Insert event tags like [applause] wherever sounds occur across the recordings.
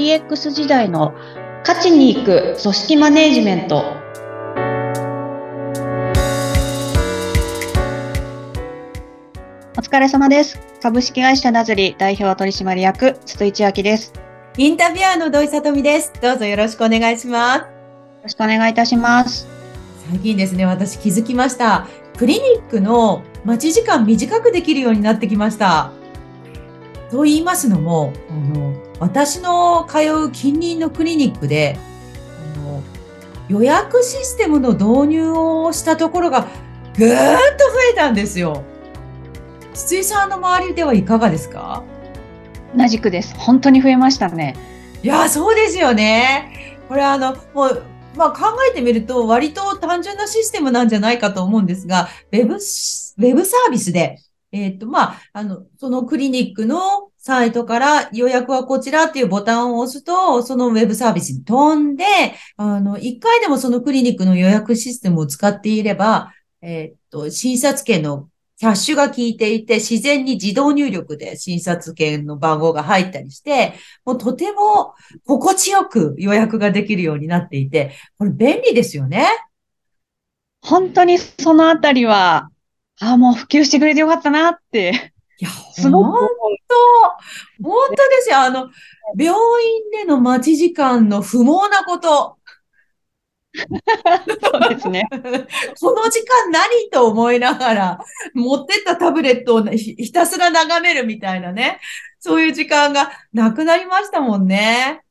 DX 時代の価値に行く組織マネジメント。お疲れ様です。株式会社ナズリ代表取締役、筒井千明です。よインタビュアーの土井さとみです。どうぞよろしくお願いします。ろしくお願いいたします。最近ですね、私気づきました。クリニックの待ち時間短くできるようになってきました。と言いますのも、あの、私の通う近隣のクリニックで、あの予約システムの導入をしたところがぐーっと増えたんですよ。筒井さんの周りではいかがですか？同じくです。本当に増えましたね。いや、そうですよね。これあの、もう、まあ考えてみると割と単純なシステムなんじゃないかと思うんですが、ウェブし、ウェブサービスで、えっ、と、まあ、あの、そのクリニックのサイトから予約はこちらっていうボタンを押すと、そのウェブサービスに飛んで、あの、一回でもそのクリニックの予約システムを使っていれば、えっ、と、診察券のキャッシュが効いていて、自然に自動入力で診察券の番号が入ったりして、もうとても心地よく予約ができるようになっていて、これ便利ですよね。本当にそのあたりは、ああ、もう普及してくれてよかったなって、いや、すごく本。当、本当ですよ。あの、病院での待ち時間の不毛なこと。そうですね。[laughs] この時間何と思いながら、持ってったタブレットをひひたすら眺めるみたいなね。そういう時間がなくなりましたもんね。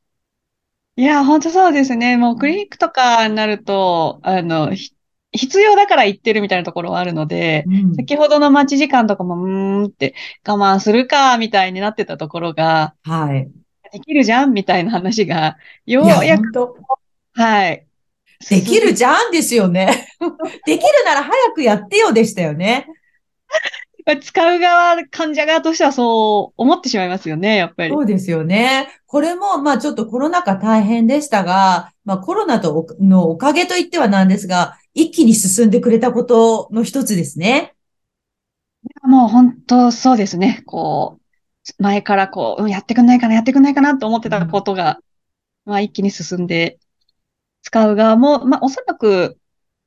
いや、本当そうですね。もうクリニックとかになると、あの、ひ必要だから行ってるみたいなところはあるので、うん先ほどの待ち時間とかも、うーんって我慢するか、みたいになってたところが、はい。できるじゃんみたいな話が、よいうや、やく、本当はい。できるじゃんですよね。できるなら早くやってよでしたよね。使う側、患者側としてはそう思ってしまいますよね、やっぱり。そうですよね。これも、まあちょっとコロナ禍大変でしたが、まあコロナとおのおかげと言ってはなんですが、一気に進んでくれたことの一つですね。もう本当そうですね。こう、前からこう、うんやってくんないかな、やってくんないかなと思ってたことが、まあ一気に進んで、使う側も、まあおそらく、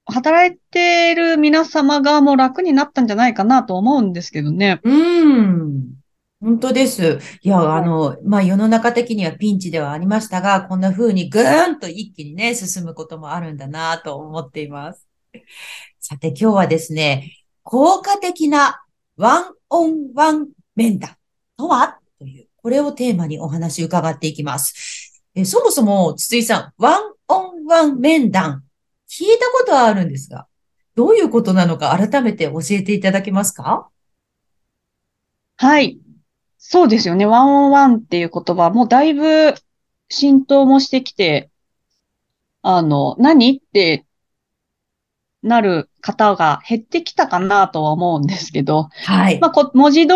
働いている皆様側も楽になったんじゃないかなと思うんですけどね。うん。本当です。いや、はいあの、まあ世の中的にはピンチではありましたが、こんな風にぐーんと一気にね、進むこともあるんだなと思っています。[laughs] さて今日はですね、効果的なワンオンワン面談とは？という、これをテーマにお話伺っていきます。えそもそも、筒井さん、ワンオンワン面談、聞いたことはあるんですが、どういうことなのか改めて教えていただけますか？はい。そうですよね。ワンオンワンっていう言葉、もうだいぶ浸透もしてきて、あの、何ってなる方が減ってきたかなとは思うんですけど、はい。まあ、こ文字通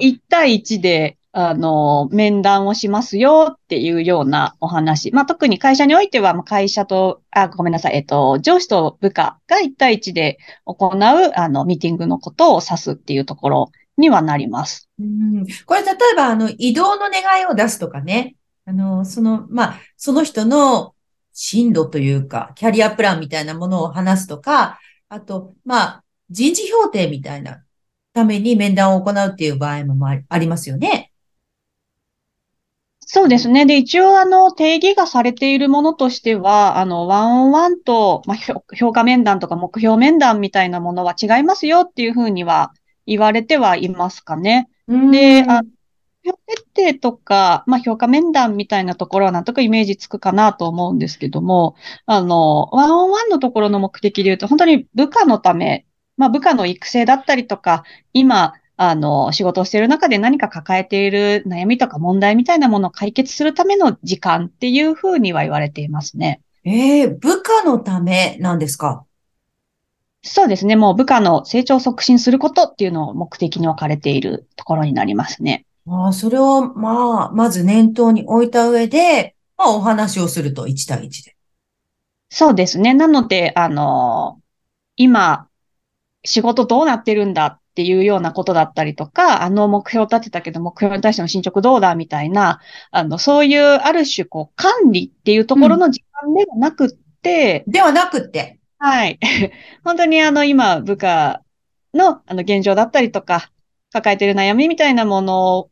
り、1対1で、あの、面談をしますよっていうようなお話。まあ、特に会社においては、まあ会社と、あ、ごめんなさい、えっと、上司と部下が1対1で行う、あの、ミーティングのことを指すっていうところにはなります。うんこれ、例えば、あの、移動の願いを出すとかね。あの、その、まあ、その人の進路というか、キャリアプランみたいなものを話すとか、あと、まあ、人事評定みたいなために面談を行うっていう場合もまあありますよね。そうですね。で、一応、あの、定義がされているものとしては、あの、ワンオンワンと、まあ、評評価面談とか目標面談みたいなものは違いますよっていうふうには言われてはいますかね。で、あ、目標設定とか、まあ、評価面談みたいなところはなんとかイメージつくかなと思うんですけども、あの、ワンオンワンのところの目的で言うと、本当に部下のため、まあ、部下の育成だったりとか、今、あの、仕事をしている中で何か抱えている悩みとか問題みたいなものを解決するための時間っていうふうには言われていますね。ええ部下のためなんですか？そうですね。もう部下の成長を促進することっていうのを目的に置かれているところになりますね。ああ、それを、まあ、まず念頭に置いた上で、まあ、お話をすると、1対1で。そうですね。なので、あの、今、仕事どうなってるんだっっていうようなことだったりとか、あの目標立てたけど目標に対しての進捗どうだみたいな、あの、そういうある種こう管理っていうところの時間ではなくって、うん、ではなくって。はい。[laughs] 本当にあの今部下のあの現状だったりとか、抱えてる悩みみたいなもの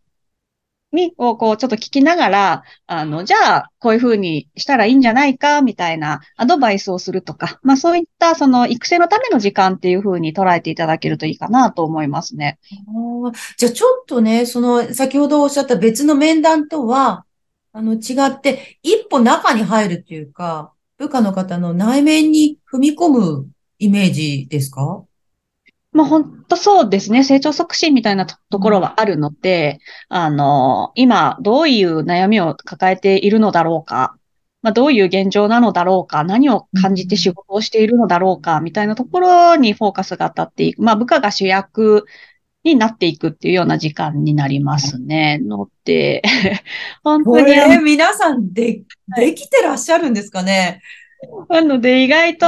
に、をこうちょっと聞きながら、あの、じゃあ、こういうふうにしたらいいんじゃないか、みたいなアドバイスをするとか、まあそういったその育成のための時間っていうふうに捉えていただけるといいかなと思いますね。じゃあちょっとね、その先ほどおっしゃった別の面談とは、あの違って、一歩中に入るっていうか、部下の方の内面に踏み込むイメージですか？まあ本当そうですね。成長促進みたいなところはあるので、あの、今どういう悩みを抱えているのだろうか、まあどういう現状なのだろうか、何を感じて仕事をしているのだろうか、みたいなところにフォーカスが当たっていく。まあ部下が主役になっていくっていうような時間になりますね。ので、[laughs] 本当に。これ皆さんで、できてらっしゃるんですかね？なので意外と、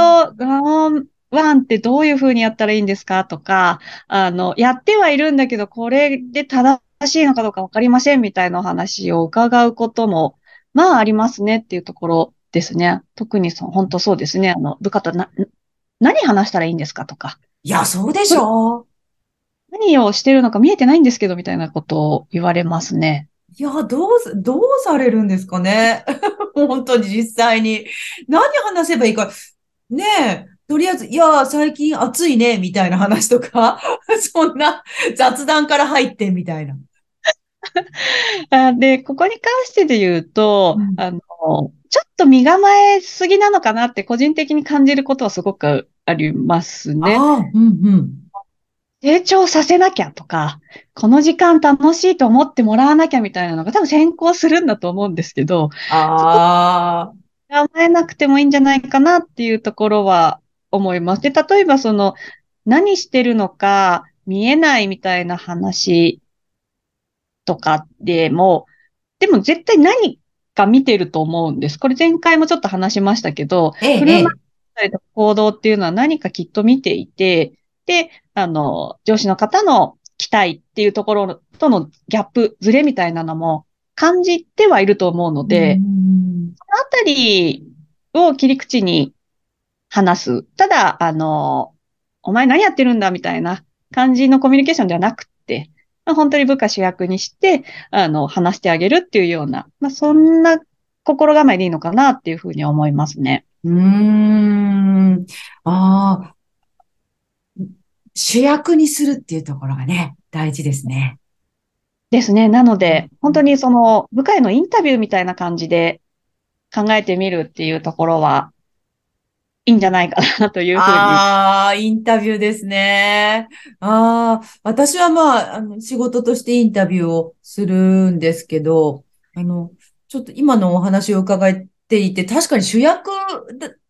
ワンってどういうふうにやったらいいんですかとか、あの、やってはいるんだけど、これで正しいのかどうかわかりませんみたいなお話を伺うことも、まあありますねっていうところですね。特にそ本当そうですね。あの、部下とな、何話したらいいんですかとか。いや、そうでしょ何をしてるのか見えてないんですけど、みたいなことを言われますね。いや、どう、どうされるんですかね？[laughs] 本当に実際に。何話せばいいか。ねえ。とりあえず、いや、最近暑いね、みたいな話とか、[laughs] そんな雑談から入って、みたいな。[laughs] で、ここに関してで言うと、うん、あの、ちょっと身構えすぎなのかなって個人的に感じることはすごくありますね。うんうん、成長させなきゃとか、この時間楽しいと思ってもらわなきゃみたいなのが多分先行するんだと思うんですけど、ああ。構えなくてもいいんじゃないかなっていうところは思います。で、例えばその、何してるのか見えないみたいな話とかでも、でも絶対何か見てると思うんです。これ前回もちょっと話しましたけど、ええ、車行動っていうのは何かきっと見ていて、で、あの、上司の方の期待っていうところとのギャップ、ズレみたいなのも感じてはいると思うので、そのあたりを切り口に話す。ただ、あの、お前何やってるんだみたいな感じのコミュニケーションではなくて、まあ、本当に部下主役にして、あの、話してあげるっていうような、まあ、そんな心構えでいいのかなっていうふうに思いますね。うーん。ああ。主役にするっていうところがね、大事ですね。ですね。なので、本当にその部下へのインタビューみたいな感じで考えてみるっていうところは、いいんじゃないかなというふうに。ああ、インタビューですね。ああ、私はまあ、あの、仕事としてインタビューをするんですけど、あの、ちょっと今のお話を伺っていて、確かに主役、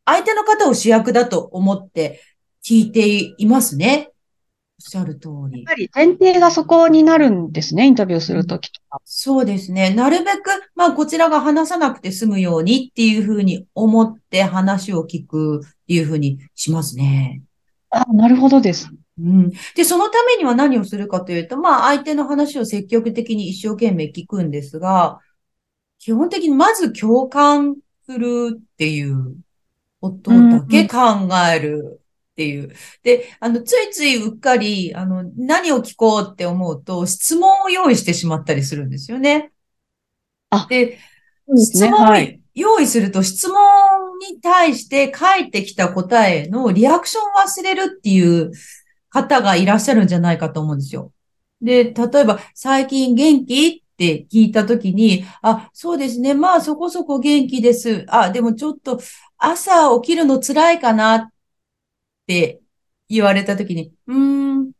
相手の方を主役だと思って聞いていますね。おっしゃる通り。やっぱり前提がそこになるんですね、インタビューするときとか。そうですね。なるべく、まあ、こちらが話さなくて済むようにっていうふうに思って話を聞くっていうふうにしますね。あ、なるほどです。うん。で、そのためには何をするかというと、まあ、相手の話を積極的に一生懸命聞くんですが、基本的にまず共感するっていうことだけ考えるっていう。で、あの、ついついうっかり、あの、何を聞こうって思うと、質問を用意してしまったりするんですよね。あ、で、質問を用意すると、質問に対して返ってきた答えのリアクションを忘れるっていう方がいらっしゃるんじゃないかと思うんですよ。で、例えば、最近元気って聞いたときに、あ、そうですね。まあそこそこ元気です。あ、でもちょっと朝起きるの辛いかなって言われたときに、うーん。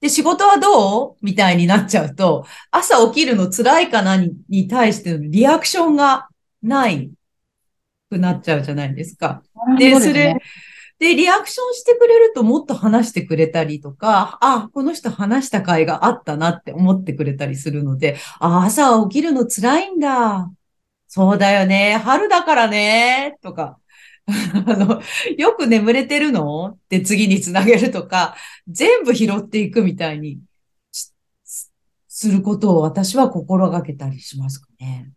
で、仕事はどう？みたいになっちゃうと、朝起きるの辛いかな？にに対してのリアクションがないくなっちゃうじゃないですか。で、それ、で、リアクションしてくれるともっと話してくれたりとか、あ、この人話した甲斐があったなって思ってくれたりするので、あ、朝起きるの辛いんだ。そうだよね。春だからね。とか、[laughs] あの、よく眠れてるの？って次につなげるとか、全部拾っていくみたいにすることを私は心がけたりしますかね。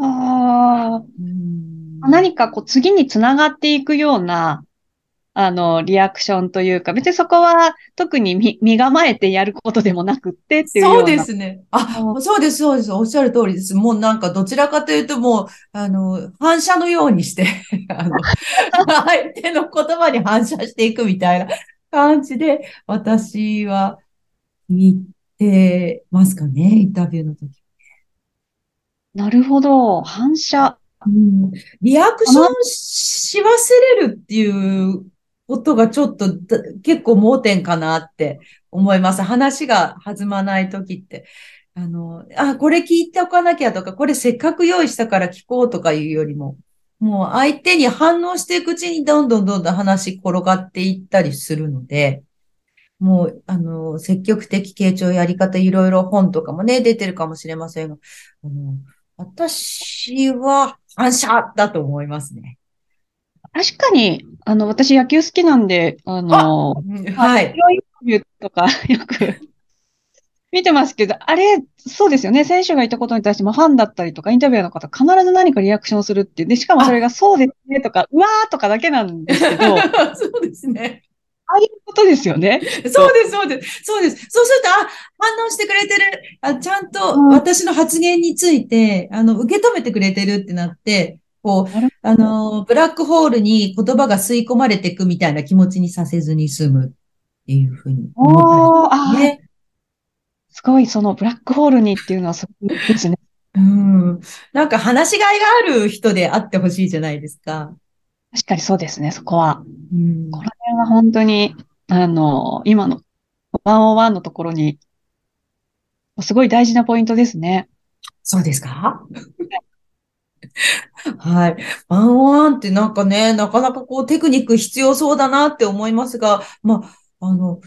ああ、何かこう次につながっていくような、あの、リアクションというか、別にそこは特に身身構えてやることでもなくってっていうような。そうですね。あ、そうです、そうです。おっしゃる通りです。もうなんかどちらかというともう、あの、反射のようにして [laughs] あの、相手の言葉に反射していくみたいな感じで、私は言ってますかね、インタビューの時。なるほど。反射。うん、リアクションし忘れるっていうことがちょっと結構盲点かなって思います。話が弾まないときって。あの、あ、これ聞いておかなきゃとか、これせっかく用意したから聞こうとかいうよりも、もう相手に反応していくうちにどんどんどんどん話転がっていったりするので、もう、あの、積極的傾聴やり方いろいろ本とかもね、出てるかもしれませんが、あの私は反射だと思いますね。確かに、あの、私野球好きなんで、あの、あはい。インタビューとか [laughs] よく見てますけど、あれ、そうですよね。選手がいたことに対してもファンだったりとか、インタビュアーの方、必ず何かリアクションするっていう。で、しかもそれがそうですねとか、うわーとかだけなんですけど。[laughs] そうですね。ああいうことですよね。そうです、そうです。そうです。そうすると、あ、反応してくれてる。あちゃんと私の発言について、あの、受け止めてくれてるってなって、こう、あの、ブラックホールに言葉が吸い込まれていくみたいな気持ちにさせずに済むっていうふうに思ったね。すごい、そのブラックホールにっていうのはすごいですね。うん。なんか話しがいがある人であってほしいじゃないですか。確かにそうですね、そこは。うん、この辺は本当に、あの、今の101のところに、すごい大事なポイントですね。そうですか？はい。ワンワンってなんかね、なかなかこうテクニック必要そうだなって思いますが、まあ、あの、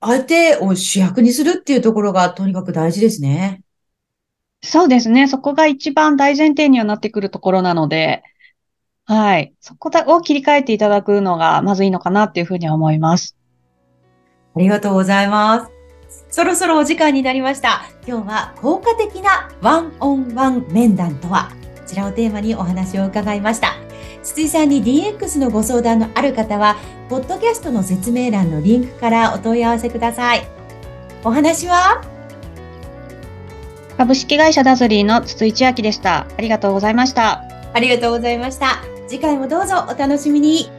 相手を主役にするっていうところがとにかく大事ですね。そうですね。そこが一番大前提にはなってくるところなので、はい。そこを切り替えていただくのがまずいいのかなっていうふうには思います。ありがとうございます。そろそろお時間になりました。今日は効果的なワンオンワン面談とは？こちらをテーマにお話を伺いました。筒井さんに DX のご相談のある方は、ポッドキャストの説明欄のリンクからお問い合わせください。お話は？株式会社ダズリーの筒井千明でした。ありがとうございました。ありがとうございました。次回もどうぞお楽しみに。